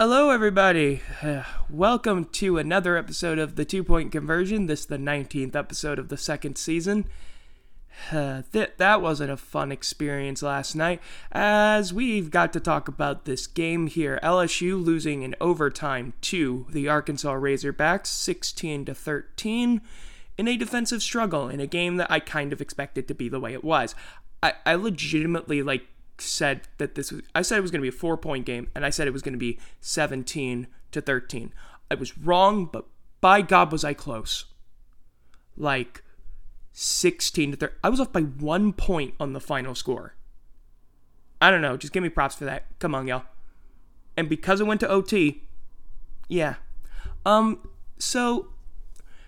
Hello, everybody. Welcome to another episode of the Two Point Conversion. This is the 19th episode of the second season. Uh, th- that wasn't a fun experience last night, as we've got to talk about this game here. LSU losing in overtime to the Arkansas Razorbacks, 16 to 13, in a defensive struggle in a game that I kind of expected to be the way it was. I, I legitimately like said that this was I said it was going to be a 4 point game and I said it was going to be 17 to 13. I was wrong, but by God was I close. Like 16 to 13. I was off by 1 point on the final score. I don't know, just give me props for that. Come on, y'all. And because it went to OT, yeah. Um so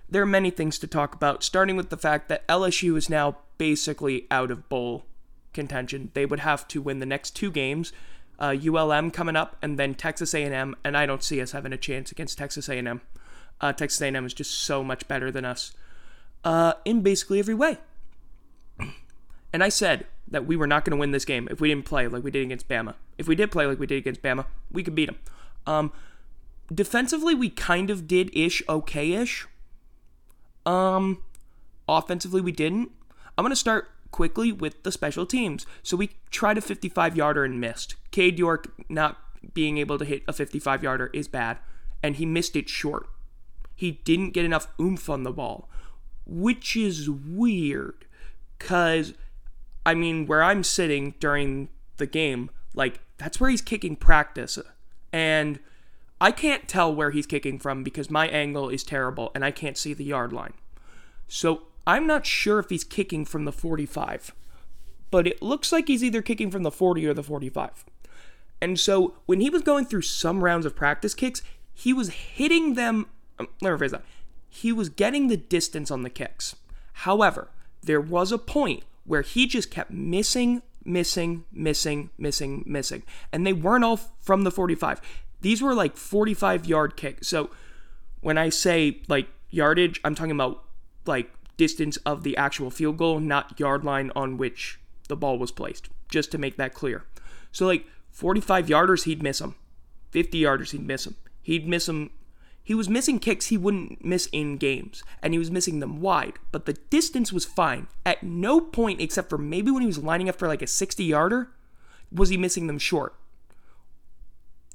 there are many things to talk about, starting with the fact that LSU is now basically out of bowl contention. They would have to win the next two games, uh, ULM coming up, and then Texas A&M. And I don't see us having a chance against Texas A&M. Uh, Texas A&M is just so much better than us uh, in basically every way. And I said that we were not going to win this game if we didn't play like we did against Bama. If we did play like we did against Bama, we could beat them. Um, defensively, we kind of did ish okay ish. Um, offensively, we didn't. I'm going to start quickly with the special teams. So we tried a 55 yarder and missed. Cade York not being able to hit a 55 yarder is bad, and he missed it short. He didn't get enough oomph on the ball, which is weird because, I mean, where I'm sitting during the game, like, that's where he's kicking practice. And I can't tell where he's kicking from because my angle is terrible and I can't see the yard line. So I'm not sure if he's kicking from the 45, but it looks like he's either kicking from the 40 or the 45. And so when he was going through some rounds of practice kicks, he was hitting them. Um, let me rephrase that. He was getting the distance on the kicks. However, there was a point where he just kept missing, missing, missing, missing, missing. And they weren't all from the 45. These were like 45 yard kicks. So when I say like yardage, I'm talking about like distance of the actual field goal, not yard line on which the ball was placed, just to make that clear. So, like 45 yarders, he'd miss them. 50 yarders, he'd miss them. He'd miss them. He was missing kicks he wouldn't miss in games, and he was missing them wide, but the distance was fine. At no point, except for maybe when he was lining up for like a 60 yarder, was he missing them short.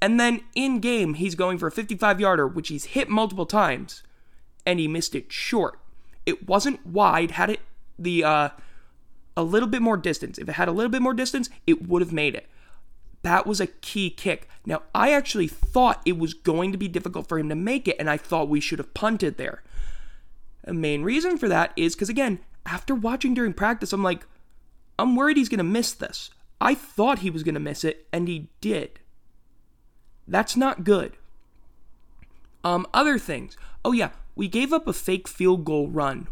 And then in game, he's going for a 55 yarder, which he's hit multiple times, and he missed it short. It wasn't wide. Had it the uh, a little bit more distance, if it had a little bit more distance, it would have made it. That was a key kick. Now, I actually thought it was going to be difficult for him to make it, and I thought we should have punted there. The main reason for that is because, again, after watching during practice, I'm like, I'm worried he's going to miss this. I thought he was going to miss it, and he did. That's not good. Um, other things. Oh, yeah, we gave up a fake field goal run.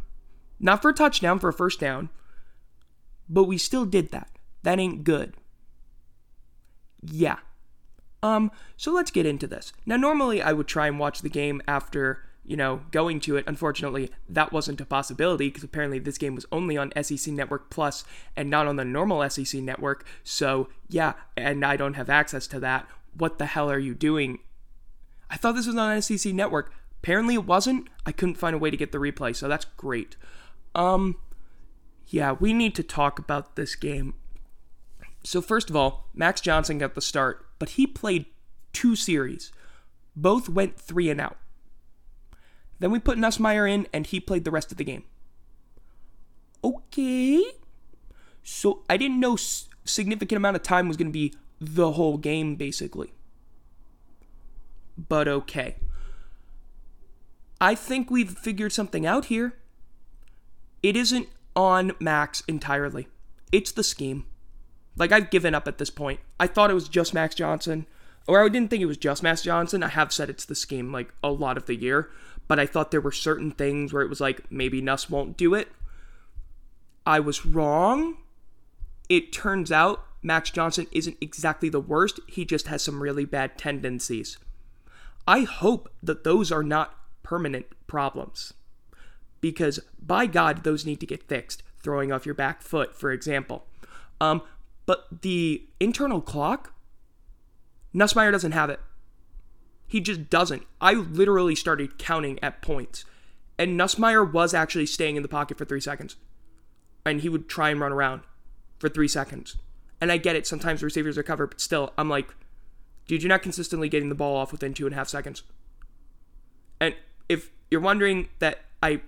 Not for a touchdown, for a first down, but we still did that. That ain't good. Yeah. Um, so let's get into this. Now, normally I would try and watch the game after, you know, going to it. Unfortunately, that wasn't a possibility because apparently this game was only on SEC Network Plus and not on the normal SEC network. So, yeah, and I don't have access to that. What the hell are you doing? I thought this was on SEC Network. Apparently it wasn't. I couldn't find a way to get the replay, so that's great. Um yeah, we need to talk about this game. So first of all, Max Johnson got the start, but he played two series. Both went 3 and out. Then we put Nussmeier in and he played the rest of the game. Okay. So I didn't know significant amount of time was going to be the whole game basically. But okay. I think we've figured something out here. It isn't on Max entirely, it's the scheme. Like, I've given up at this point. I thought it was just Max Johnson, or I didn't think it was just Max Johnson. I have said it's the scheme like a lot of the year, but I thought there were certain things where it was like maybe Nuss won't do it. I was wrong. It turns out Max Johnson isn't exactly the worst, he just has some really bad tendencies. I hope that those are not permanent problems. Because by God, those need to get fixed. Throwing off your back foot, for example. Um, but the internal clock, Nussmeier doesn't have it. He just doesn't. I literally started counting at points. And Nussmeier was actually staying in the pocket for three seconds. And he would try and run around for three seconds. And I get it, sometimes receivers are covered, but still, I'm like, dude, you're not consistently getting the ball off within two and a half seconds. And if you're wondering that I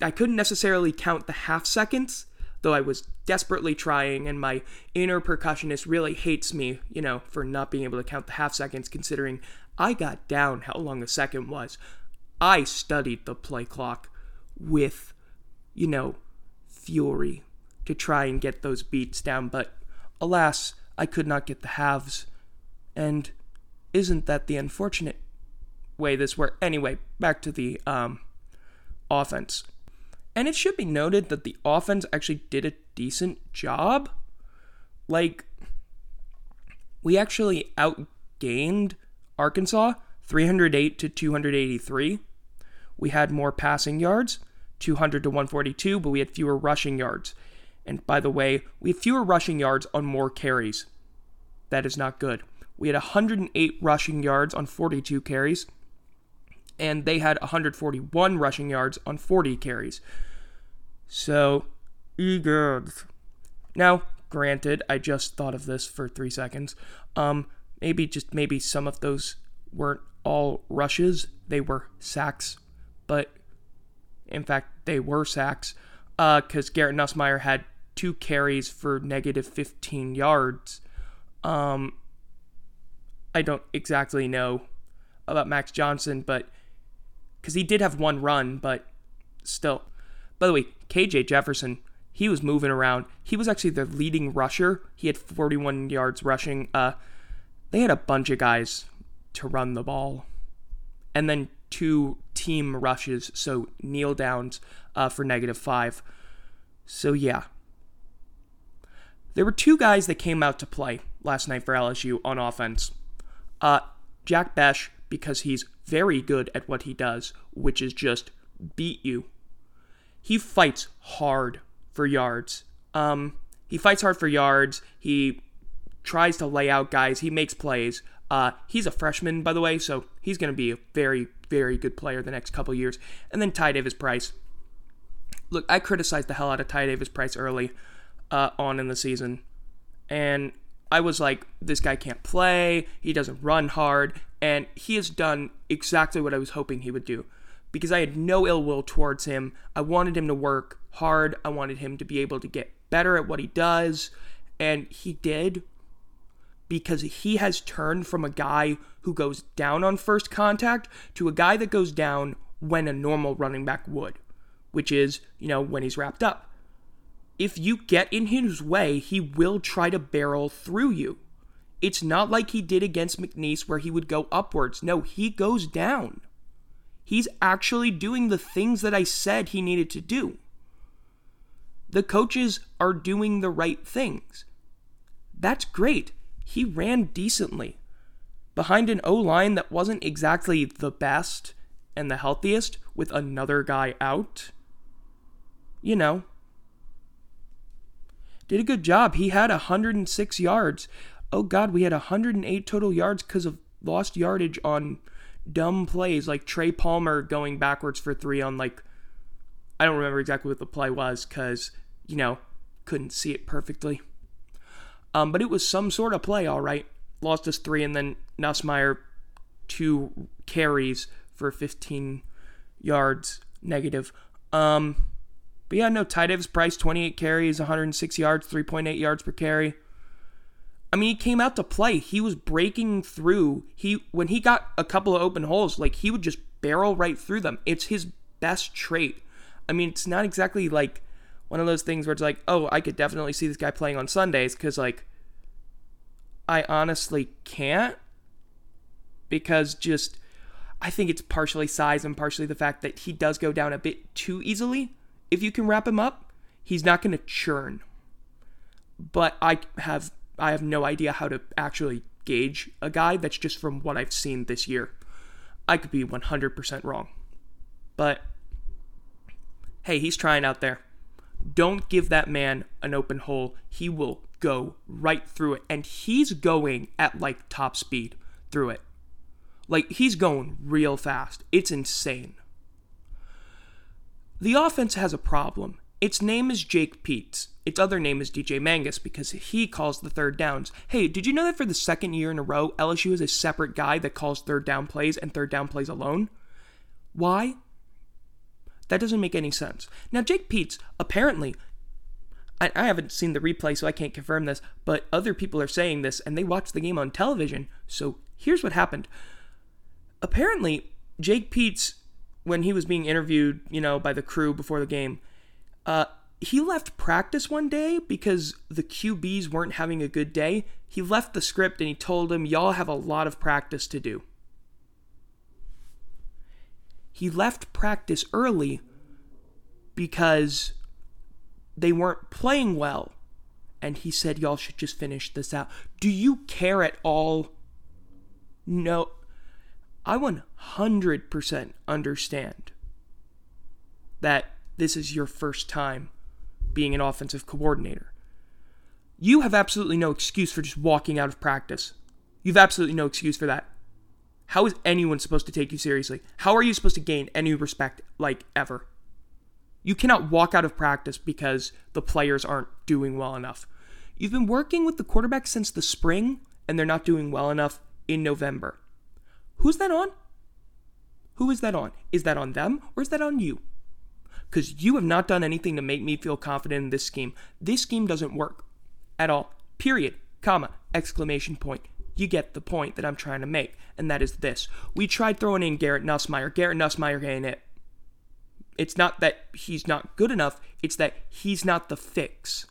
I couldn't necessarily count the half seconds, though I was desperately trying, and my inner percussionist really hates me, you know, for not being able to count the half seconds, considering I got down how long a second was. I studied the play clock with, you know, fury to try and get those beats down, but alas, I could not get the halves. And isn't that the unfortunate way this worked? Anyway, back to the um, offense. And it should be noted that the offense actually did a decent job. Like, we actually outgained Arkansas 308 to 283. We had more passing yards, 200 to 142, but we had fewer rushing yards. And by the way, we had fewer rushing yards on more carries. That is not good. We had 108 rushing yards on 42 carries, and they had 141 rushing yards on 40 carries. So, e-goods. Now, granted, I just thought of this for three seconds. Um, maybe just maybe some of those weren't all rushes; they were sacks. But in fact, they were sacks because uh, Garrett Nussmeier had two carries for negative 15 yards. Um, I don't exactly know about Max Johnson, but because he did have one run, but still. By the way, KJ Jefferson, he was moving around. He was actually the leading rusher. He had 41 yards rushing. Uh, they had a bunch of guys to run the ball, and then two team rushes, so kneel downs uh, for negative five. So yeah, there were two guys that came out to play last night for LSU on offense. Uh, Jack Bech because he's very good at what he does, which is just beat you. He fights hard for yards. Um, he fights hard for yards. He tries to lay out guys. He makes plays. Uh, he's a freshman, by the way, so he's going to be a very, very good player the next couple years. And then Ty Davis Price. Look, I criticized the hell out of Ty Davis Price early uh, on in the season. And I was like, this guy can't play. He doesn't run hard. And he has done exactly what I was hoping he would do because I had no ill will towards him. I wanted him to work hard. I wanted him to be able to get better at what he does. And he did because he has turned from a guy who goes down on first contact to a guy that goes down when a normal running back would, which is, you know, when he's wrapped up if you get in his way, he will try to barrel through you. It's not like he did against McNeese where he would go upwards. No, he goes down. He's actually doing the things that I said he needed to do. The coaches are doing the right things. That's great. He ran decently. Behind an O line that wasn't exactly the best and the healthiest, with another guy out. You know, did a good job. He had 106 yards. Oh God, we had 108 total yards because of lost yardage on dumb plays like Trey Palmer going backwards for three on like I don't remember exactly what the play was because you know couldn't see it perfectly. Um, but it was some sort of play, all right. Lost us three, and then Nussmeier two carries for 15 yards negative. Um, but yeah, no, Ty Davis Price, 28 carries, 106 yards, 3.8 yards per carry. I mean, he came out to play. He was breaking through. He when he got a couple of open holes, like he would just barrel right through them. It's his best trait. I mean, it's not exactly like one of those things where it's like, oh, I could definitely see this guy playing on Sundays because like I honestly can't because just I think it's partially size and partially the fact that he does go down a bit too easily if you can wrap him up, he's not going to churn. But I have I have no idea how to actually gauge a guy. That's just from what I've seen this year. I could be 100% wrong. But hey, he's trying out there. Don't give that man an open hole. He will go right through it. And he's going at like top speed through it. Like, he's going real fast. It's insane. The offense has a problem. Its name is Jake Peetz. Its other name is DJ Mangas because he calls the third downs. Hey, did you know that for the second year in a row, LSU is a separate guy that calls third down plays and third down plays alone? Why? That doesn't make any sense. Now, Jake Peetz, apparently, I, haven't seen the replay, so I can't confirm this, but other people are saying this and they watched the game on television. So here's what happened. Apparently, Jake Peetz, when he was being interviewed, you know, by the crew before the game, uh, he left practice one day because the QBs weren't having a good day. He left the script and he told them, Y'all have a lot of practice to do. He left practice early because they weren't playing well. And he said, Y'all should just finish this out. Do you care at all? No. I 100% understand that this is your first time being an offensive coordinator. You have absolutely no excuse for just walking out of practice. You've absolutely no excuse for that. How is anyone supposed to take you seriously? How are you supposed to gain any respect, like, ever? You cannot walk out of practice because the players aren't doing well enough. You've been working with the quarterback since the spring, and they're not doing well enough in November. Who's that on? Who is that on? Is that on them, or is that on you? Because you have not done anything to make me feel confident in this scheme. This scheme doesn't work at all. Period. Comma. Exclamation point. You get the point that I'm trying to make, and that is this. We tried throwing in Garrett Nussmeier. Garrett Nussmeier ain't it. It's not that he's not good enough, it's that he's not the fix.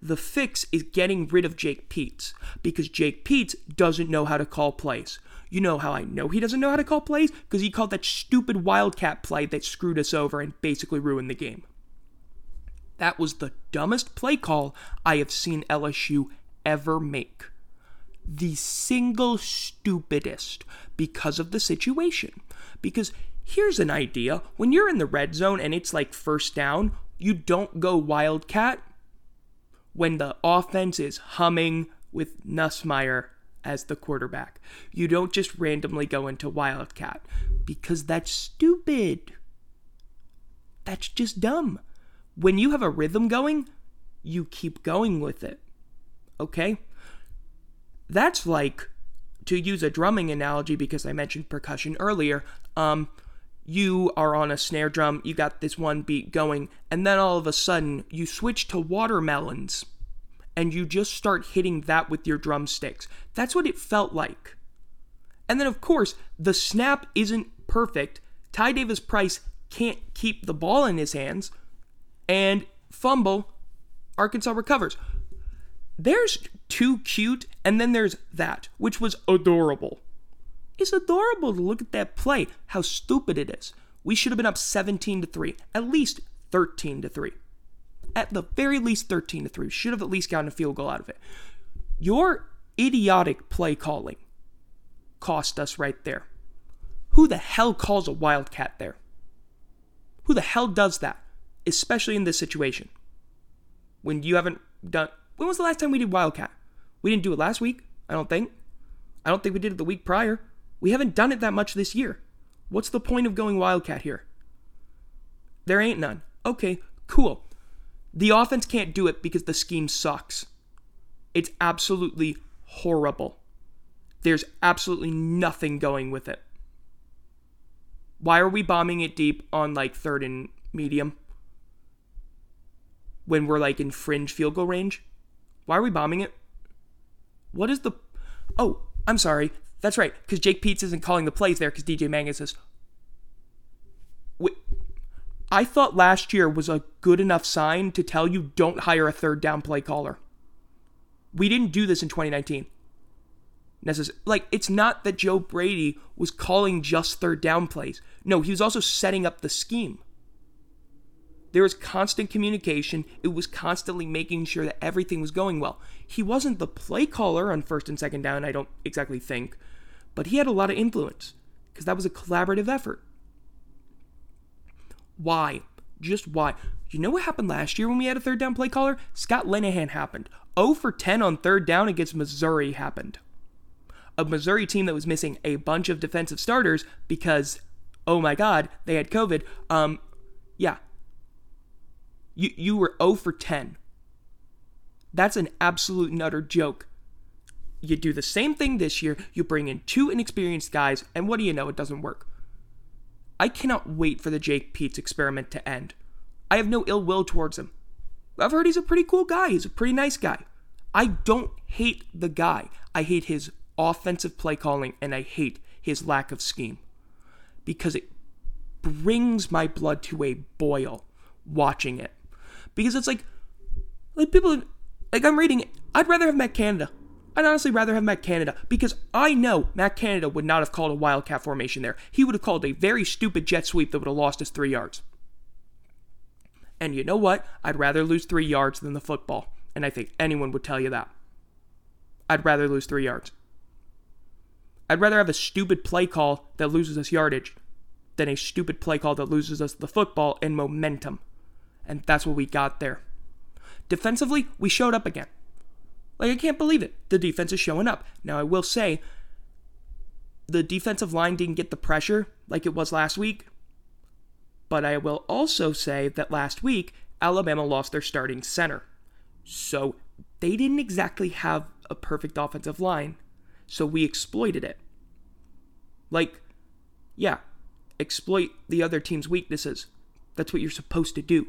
The fix is getting rid of Jake Peetz because Jake Peetz doesn't know how to call plays. You know how I know he doesn't know how to call plays? Because he called that stupid Wildcat play that screwed us over and basically ruined the game. That was the dumbest play call I have seen LSU ever make. The single stupidest because of the situation. Because here's an idea when you're in the red zone and it's like first down, you don't go Wildcat when the offense is humming with Nussmeier as the quarterback. You don't just randomly go into Wildcat because that's stupid. That's just dumb. When you have a rhythm going, you keep going with it. Okay? That's like to use a drumming analogy because I mentioned percussion earlier. Um you are on a snare drum, you got this one beat going, and then all of a sudden you switch to watermelons and you just start hitting that with your drumsticks. That's what it felt like. And then, of course, the snap isn't perfect. Ty Davis Price can't keep the ball in his hands, and fumble. Arkansas recovers. There's too cute, and then there's that, which was adorable. It's adorable to look at that play, how stupid it is. We should have been up 17 to 3, at least 13 to 3 at the very least 13 to 3. Should have at least gotten a field goal out of it. Your idiotic play calling cost us right there. Who the hell calls a wildcat there? Who the hell does that? Especially in this situation. When you haven't done. When was the last time we did wildcat? We didn't do it last week, I don't think. I don't think we did it the week prior. We haven't done it that much this year. What's the point of going wildcat here? There ain't none. Okay, cool. The offense can't do it because the scheme sucks. It's absolutely horrible. There's absolutely nothing going with it. Why are we bombing it deep on like third and medium? When we're like in fringe field goal range? Why are we bombing it? What is the. Oh, I'm sorry. That's right, because Jake Peetz isn't calling the plays there because DJ Mangas says, I thought last year was a good enough sign to tell you don't hire a third down play caller. We didn't do this in 2019. Necess- like, it's not that Joe Brady was calling just third down plays. No, he was also setting up the scheme. There was constant communication. It was constantly making sure that everything was going well. He wasn't the play caller on first and second down, I don't exactly think, but he had a lot of influence because that was a collaborative effort. Why? Just why? You know what happened last year when we had a third down play caller? Scott Linehan happened. 0 for 10 on third down against Missouri happened. a Missouri team that was missing a bunch of defensive starters because, oh my God, they had COVID. Um, yeah. You, you were 0 for 10. That's an absolute and utter joke. You do the same thing this year. You bring in two inexperienced guys, and what do you know? It doesn't work. I cannot wait for the Jake Peetz experiment to end. I have no ill will towards him. I've heard he's a pretty cool guy. He's a pretty nice guy. I don't hate the guy. I hate his offensive play calling and I hate his lack of scheme because it brings my blood to a boil watching it. Because it's like, like people, like I'm reading. I'd rather have Matt Canada. I'd honestly rather have Matt Canada because I know Matt Canada would not have called a wildcat formation there. He would have called a very stupid jet sweep that would have lost us three yards. And you know what? I'd rather lose three yards than the football. And I think anyone would tell you that. I'd rather lose three yards. I'd rather have a stupid play call that loses us yardage than a stupid play call that loses us the football and momentum. And that's what we got there. Defensively, we showed up again. Like, I can't believe it. The defense is showing up. Now, I will say, the defensive line didn't get the pressure like it was last week. But I will also say that last week, Alabama lost their starting center. So they didn't exactly have a perfect offensive line. So we exploited it. Like, yeah, exploit the other team's weaknesses. That's what you're supposed to do.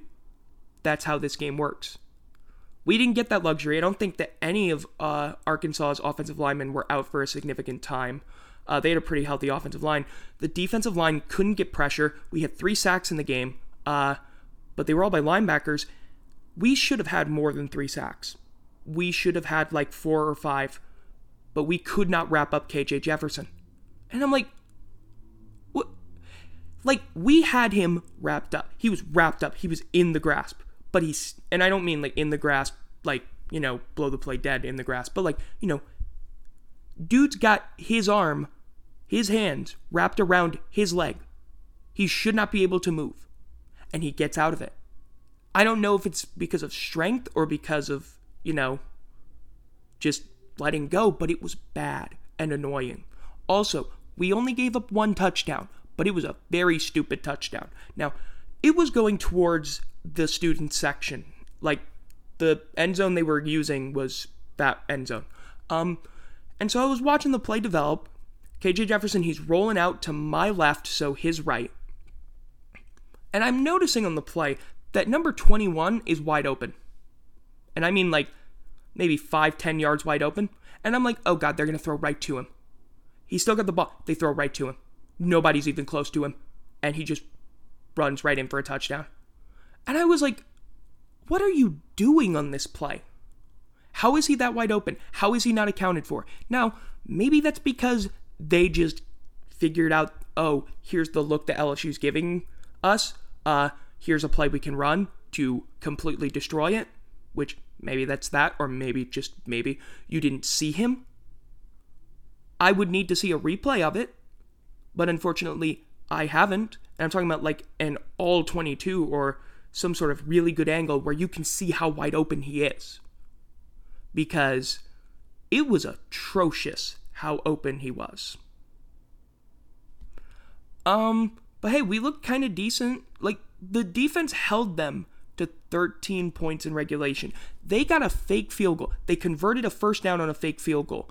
That's how this game works. We didn't get that luxury. I don't think that any of uh, Arkansas's offensive linemen were out for a significant time. Uh, they had a pretty healthy offensive line. The defensive line couldn't get pressure. We had three sacks in the game, uh, but they were all by linebackers. We should have had more than three sacks. We should have had like four or five, but we could not wrap up KJ Jefferson. And I'm like, what? Like, we had him wrapped up. He was wrapped up. He was in the grasp. But he's, and I don't mean like in the grasp, like, you know, blow the play dead in the grasp, but like, you know, dude's got his arm his hands wrapped around his leg. He should not be able to move. And he gets out of it. I don't know if it's because of strength or because of, you know, just letting go, but it was bad and annoying. Also, we only gave up one touchdown, but it was a very stupid touchdown. Now, it was going towards the student section. Like, the end zone they were using was that end zone. Um, and so I was watching the play develop, KJ Jefferson, he's rolling out to my left, so his right. And I'm noticing on the play that number 21 is wide open. And I mean like maybe 5, 10 yards wide open. And I'm like, oh God, they're going to throw right to him. He's still got the ball. They throw right to him. Nobody's even close to him. And he just runs right in for a touchdown. And I was like, what are you doing on this play? How is he that wide open? How is he not accounted for? Now, maybe that's because they just figured out, oh, here's the look that LSU's giving us. Uh, here's a play we can run to completely destroy it, which maybe that's that, or maybe just maybe you didn't see him. I would need to see a replay of it, but unfortunately, I haven't. And I'm talking about like an all 22 or some sort of really good angle where you can see how wide open he is. Because it was atrocious how open he was. Um, but hey, we looked kind of decent. Like the defense held them to 13 points in regulation. They got a fake field goal. They converted a first down on a fake field goal.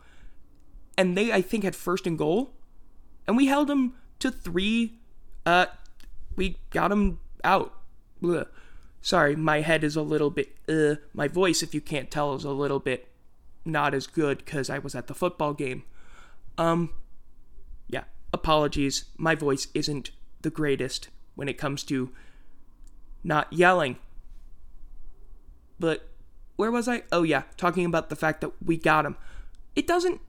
And they I think had first and goal. And we held them to 3 uh we got them out. Blah. Sorry, my head is a little bit uh my voice if you can't tell is a little bit not as good cuz I was at the football game. Um, yeah, apologies. My voice isn't the greatest when it comes to not yelling. But where was I? Oh, yeah, talking about the fact that we got him. It doesn't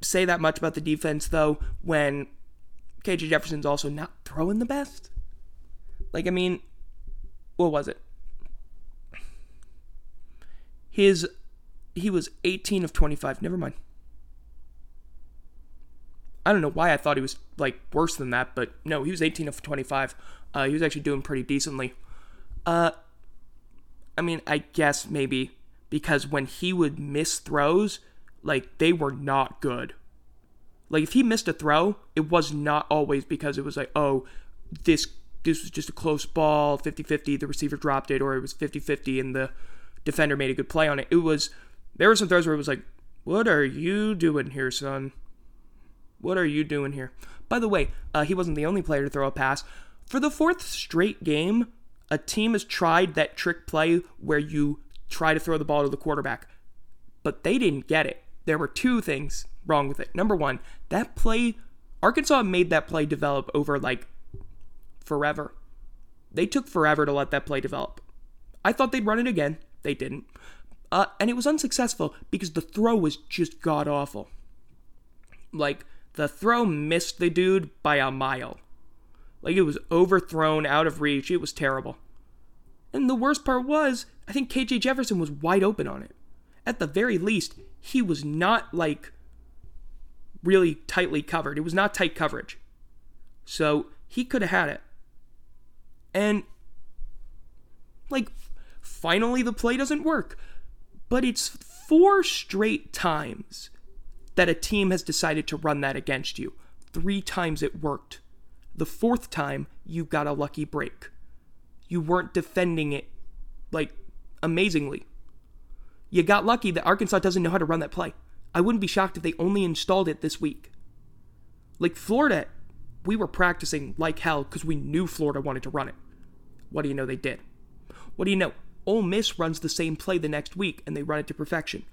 say that much about the defense, though, when KJ Jefferson's also not throwing the best. Like, I mean, what was it? His he was 18 of 25. Never mind. I don't know why I thought he was like worse than that, but no, he was 18 of 25. Uh, he was actually doing pretty decently. Uh, I mean, I guess maybe because when he would miss throws, like they were not good. Like if he missed a throw, it was not always because it was like, oh, this this was just a close ball, 50-50, the receiver dropped it, or it was 50-50 and the defender made a good play on it. It was there were some throws where it was like, what are you doing here, son? What are you doing here? By the way, uh, he wasn't the only player to throw a pass. For the fourth straight game, a team has tried that trick play where you try to throw the ball to the quarterback, but they didn't get it. There were two things wrong with it. Number one, that play, Arkansas made that play develop over like forever. They took forever to let that play develop. I thought they'd run it again. They didn't. Uh, and it was unsuccessful because the throw was just god awful. Like, the throw missed the dude by a mile. Like, it was overthrown, out of reach. It was terrible. And the worst part was, I think KJ Jefferson was wide open on it. At the very least, he was not like really tightly covered. It was not tight coverage. So he could have had it. And like finally the play doesn't work. But it's four straight times that a team has decided to run that against you. Three times it worked. The fourth time, you got a lucky break. You weren't defending it like amazingly. You got lucky that Arkansas doesn't know how to run that play. I wouldn't be shocked if they only installed it this week. Like Florida, we were practicing like hell because we knew Florida wanted to run it. What do you know they did? What do you know? Ole Miss runs the same play the next week and they run it to perfection.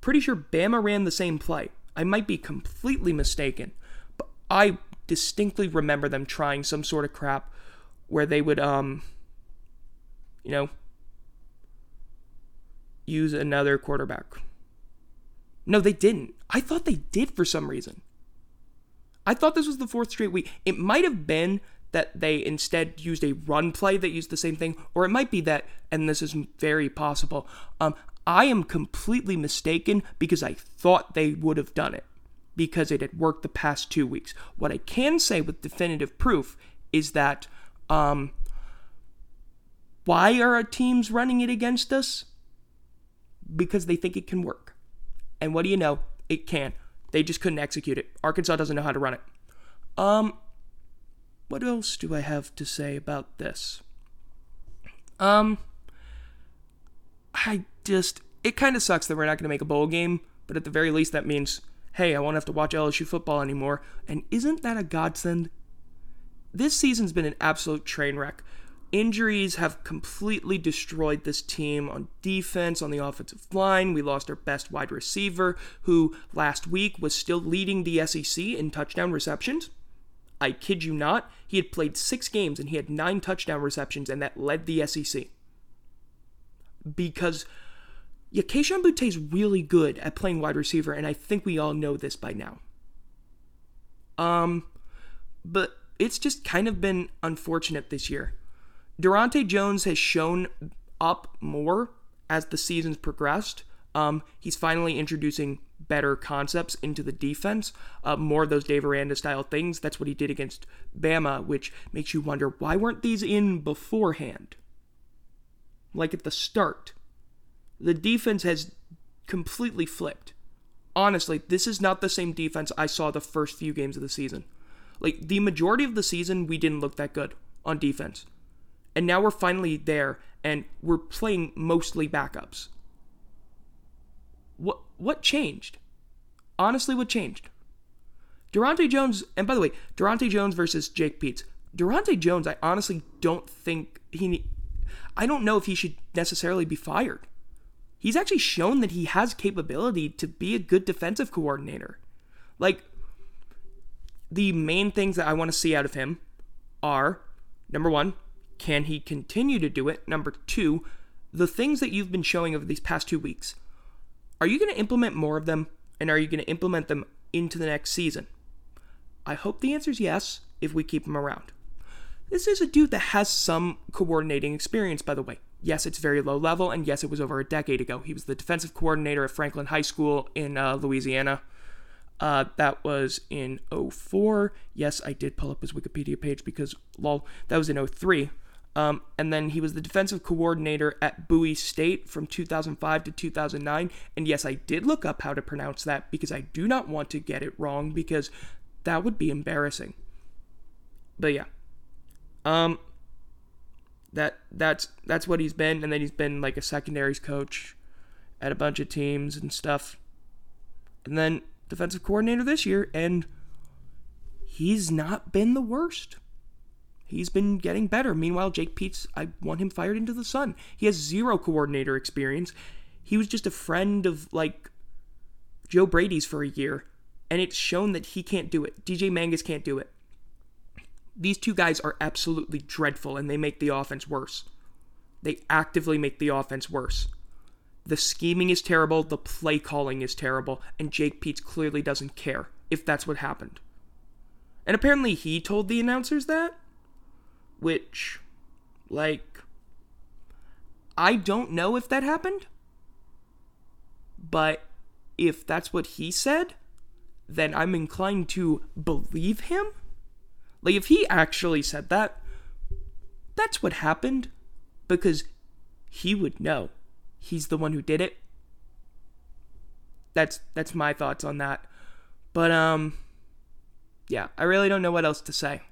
Pretty sure Bama ran the same play. I might be completely mistaken, but I distinctly remember them trying some sort of crap where they would, um, you know, use another quarterback. No, they didn't. I thought they did for some reason. I thought this was the fourth straight week. It might have been that they instead used a run play that used the same thing, or it might be that, and this is very possible. Um, I am completely mistaken because I thought they would have done it because it had worked the past two weeks. What I can say with definitive proof is that um, why are our teams running it against us? Because they think it can work. And what do you know? It can. They just couldn't execute it. Arkansas doesn't know how to run it. Um, what else do I have to say about this? Um, I just, it kind of sucks that we're not going to make a bowl game, but at the very least, that means, hey, I won't have to watch LSU football anymore. And isn't that a godsend? This season's been an absolute train wreck. Injuries have completely destroyed this team on defense, on the offensive line. We lost our best wide receiver, who last week was still leading the SEC in touchdown receptions. I kid you not, he had played six games and he had nine touchdown receptions, and that led the SEC. Because yeah, Kayshon Boutte is really good at playing wide receiver, and I think we all know this by now. Um, but it's just kind of been unfortunate this year. Daronte Jones has shown up more as the season's progressed. Um, he's finally introducing better concepts into the defense, uh, more of those Dave Aranda style things. That's what he did against Bama, which makes you wonder why weren't these in beforehand? Like at the start. The defense has completely flipped. Honestly, this is not the same defense I saw the first few games of the season. Like the majority of the season, we didn't look that good on defense. And now we're finally there and we're playing mostly backups. What what changed? Honestly, what changed? Daronte Jones, and by the way, Daronte Jones versus Jake Peetz. Daronte Jones, I honestly don't think he I don't know if he should necessarily be fired. He's actually shown that he has capability to be a good defensive coordinator. Like the main things that I want to see out of him are number 1, can he continue to do it? Number two, the things that you've been showing over these past two weeks, are you going to implement more of them? And are you going to implement them into the next season? I hope the answer is yes if we keep him around. This is a dude that has some coordinating experience, by the way. Yes, it's very low level, and yes, it was over a decade ago. He was the defensive coordinator at Franklin High School in uh, Louisiana. Uh, that was in 04. Yes, I did pull up his Wikipedia page because, lol, that was in 03. Um, and then he was the defensive coordinator at Bowie State from 2005 to 2009. And yes, I did look up how to pronounce that because I do not want to get it wrong because that would be embarrassing. But yeah. Um that that's that's what he's been and then he's been like a secondaries coach at a bunch of teams and stuff. And then defensive coordinator this year and he's not been the worst. He's been getting better. Meanwhile, Jake Peetz, I want him fired into the sun. He has zero coordinator experience. He was just a friend of like Joe Brady's for a year, and it's shown that he can't do it. DJ Mangas can't do it. These two guys are absolutely dreadful, and they make the offense worse. They actively make the offense worse. The scheming is terrible, the play calling is terrible, and Jake Peetz clearly doesn't care if that's what happened. And apparently he told the announcers that which, like, I don't know if that happened, but if that's what he said, then I'm inclined to believe him. Like, if he actually said that, that's what happened, because he would know. He's the one who did it. That's that's my thoughts on that. But um yeah, I really don't know what else to say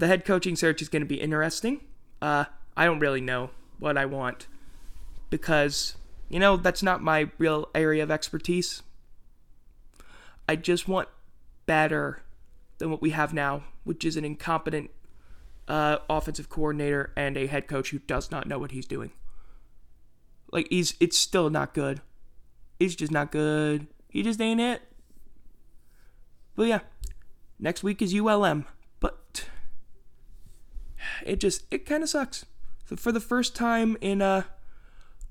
the head coaching search is going to be interesting. Uh, I don't really know what I want because, you know, that's not my real area of expertise. I just want better than what we have now, which is an incompetent uh, offensive coordinator and a head coach who does not know what he's doing. Like he's, it's still not good. He's just not good. He just ain't it. But yeah, next week is ULM it just it kind of sucks. So for the first time in uh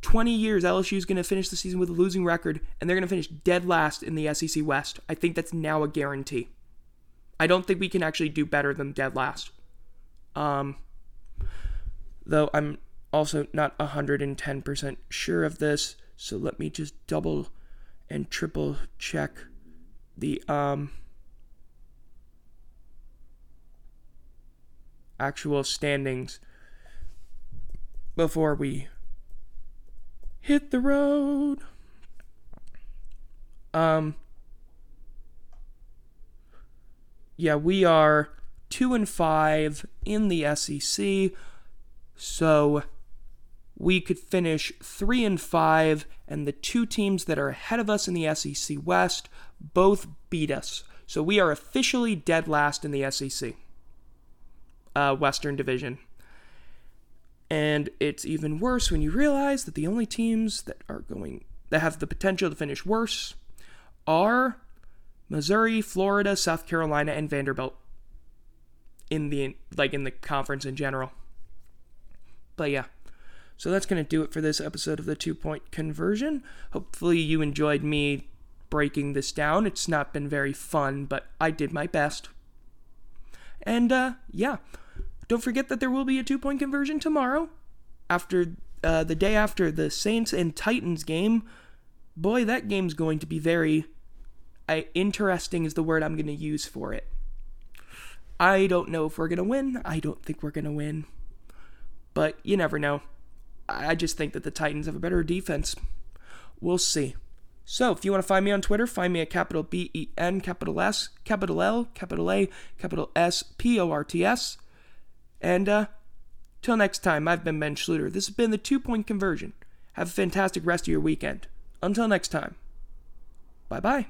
20 years, LSU is going to finish the season with a losing record, and they're going to finish dead last in the SEC West. I think that's now a guarantee. I don't think we can actually do better than dead last. Um, though I'm also not 110% sure of this, so let me just double and triple check the um actual standings before we hit the road. Um yeah, we are 2 and 5 in the SEC. So we could finish 3 and 5 and the two teams that are ahead of us in the SEC West both beat us. So we are officially dead last in the SEC uh, Western Division. And it's even worse when you realize that the only teams that are going that have the potential to finish worse are Missouri, Florida, South Carolina, and Vanderbilt in the like in the conference in general. But yeah. So that's going to do it for this episode of the two point conversion. Hopefully, you enjoyed me breaking this down. It's not been very fun, but I did my best. And uh, yeah, don't forget that there will be a two point conversion tomorrow after uh, the day after the Saints and Titans game. Boy, that game's going to be very I, interesting, is the word I'm going to use for it. I don't know if we're going to win. I don't think we're going to win. But you never know. I just think that the Titans have a better defense. We'll see. So, if you want to find me on Twitter, find me at capital B E N, capital S, capital L, capital A, capital S, P O R T S. And, uh, till next time, I've been Ben Schluter. This has been the two point conversion. Have a fantastic rest of your weekend. Until next time, bye bye.